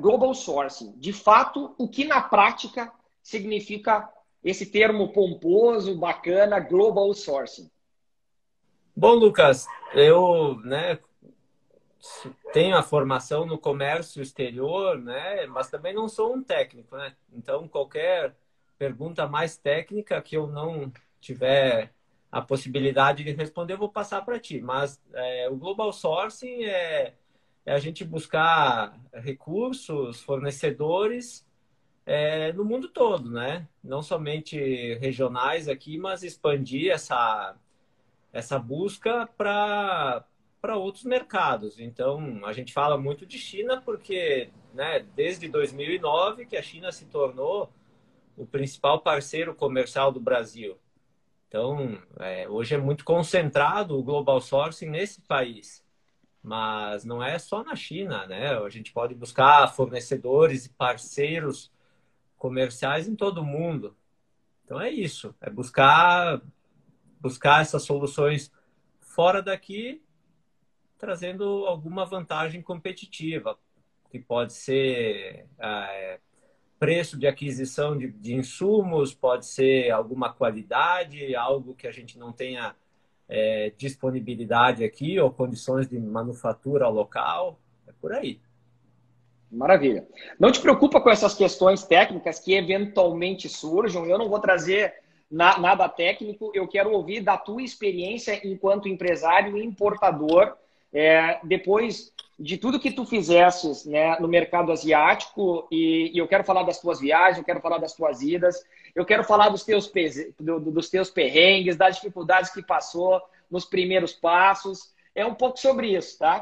global sourcing? De fato, o que na prática significa esse termo pomposo, bacana, global sourcing? Bom, Lucas, eu né, tenho a formação no comércio exterior, né, mas também não sou um técnico, né? Então, qualquer pergunta mais técnica que eu não tiver a possibilidade de responder, eu vou passar para ti. Mas é, o global sourcing é, é, a gente buscar recursos, fornecedores é, no mundo todo, né? Não somente regionais aqui, mas expandir essa, essa busca para para outros mercados. Então, a gente fala muito de China porque, né, desde 2009 que a China se tornou o principal parceiro comercial do Brasil. Então, é, hoje é muito concentrado o global sourcing nesse país. Mas não é só na China, né? A gente pode buscar fornecedores e parceiros comerciais em todo o mundo. Então é isso, é buscar buscar essas soluções fora daqui, trazendo alguma vantagem competitiva, que pode ser é, preço de aquisição de, de, insumos, pode ser alguma qualidade, algo que a gente não tenha é, disponibilidade aqui ou condições de manufatura local, é por aí. Maravilha. Não te preocupa com essas questões técnicas que eventualmente surjam. Eu não vou trazer na, nada técnico. Eu quero ouvir da tua experiência enquanto empresário e importador. É, depois de tudo que tu fizesses né, no mercado asiático, e, e, eu quero falar das tuas viagens, eu quero falar das tuas idas, eu quero falar dos teus, do, dos teus perrengues, das dificuldades que passou nos primeiros passos. É um pouco sobre isso, tá?